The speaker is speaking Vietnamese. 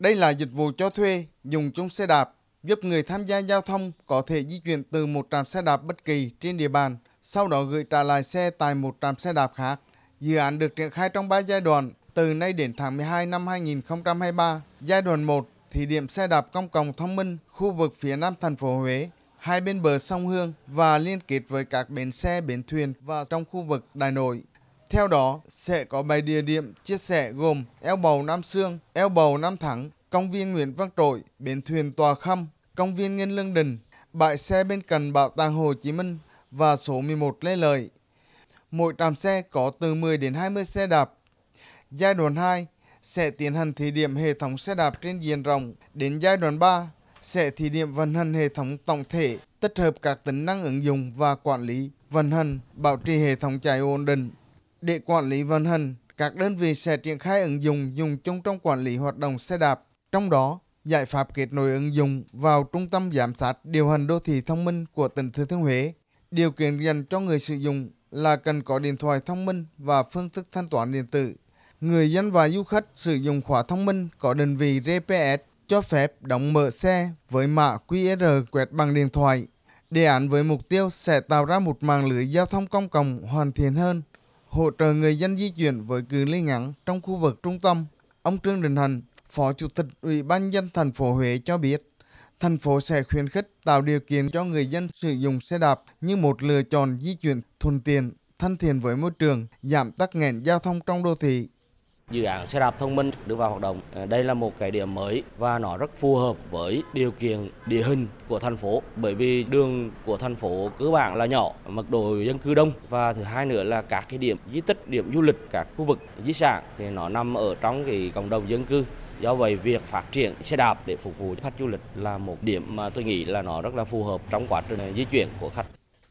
Đây là dịch vụ cho thuê, dùng chung xe đạp, giúp người tham gia giao thông có thể di chuyển từ một trạm xe đạp bất kỳ trên địa bàn, sau đó gửi trả lại xe tại một trạm xe đạp khác. Dự án được triển khai trong 3 giai đoạn, từ nay đến tháng 12 năm 2023. Giai đoạn 1, thí điểm xe đạp công cộng thông minh khu vực phía nam thành phố Huế, hai bên bờ sông Hương và liên kết với các bến xe, bến thuyền và trong khu vực Đại Nội. Theo đó, sẽ có 7 địa điểm chia sẻ gồm eo bầu Nam Sương, eo bầu Nam Thắng, công viên Nguyễn Văn Trỗi, bến thuyền Tòa Khâm, công viên Nghiên Lương Đình, bãi xe bên cạnh Bảo tàng Hồ Chí Minh và số 11 Lê Lợi. Mỗi trạm xe có từ 10 đến 20 xe đạp. Giai đoạn 2 sẽ tiến hành thí điểm hệ thống xe đạp trên diện rộng. Đến giai đoạn 3 sẽ thí điểm vận hành hệ thống tổng thể, tích hợp các tính năng ứng dụng và quản lý, vận hành, bảo trì hệ thống chạy ổn định. Để quản lý vận hành, các đơn vị sẽ triển khai ứng dụng dùng chung trong quản lý hoạt động xe đạp. Trong đó, giải pháp kết nối ứng dụng vào trung tâm giám sát điều hành đô thị thông minh của tỉnh Thừa Thiên Huế. Điều kiện dành cho người sử dụng là cần có điện thoại thông minh và phương thức thanh toán điện tử. Người dân và du khách sử dụng khóa thông minh có định vị GPS cho phép đóng mở xe với mã QR quẹt bằng điện thoại. Đề án với mục tiêu sẽ tạo ra một mạng lưới giao thông công cộng hoàn thiện hơn, hỗ trợ người dân di chuyển với cự ly ngắn trong khu vực trung tâm. Ông Trương Đình Hành, Phó Chủ tịch Ủy ban dân thành phố Huế cho biết, thành phố sẽ khuyến khích tạo điều kiện cho người dân sử dụng xe đạp như một lựa chọn di chuyển thuận tiện, thân thiện với môi trường, giảm tắc nghẽn giao thông trong đô thị. Dự án xe đạp thông minh đưa vào hoạt động. À, đây là một cái điểm mới và nó rất phù hợp với điều kiện địa hình của thành phố bởi vì đường của thành phố cơ bản là nhỏ, mật độ dân cư đông và thứ hai nữa là các cái điểm di tích, điểm du lịch, các khu vực di sản thì nó nằm ở trong cái cộng đồng dân cư Do vậy việc phát triển xe đạp để phục vụ cho khách du lịch là một điểm mà tôi nghĩ là nó rất là phù hợp trong quá trình di chuyển của khách.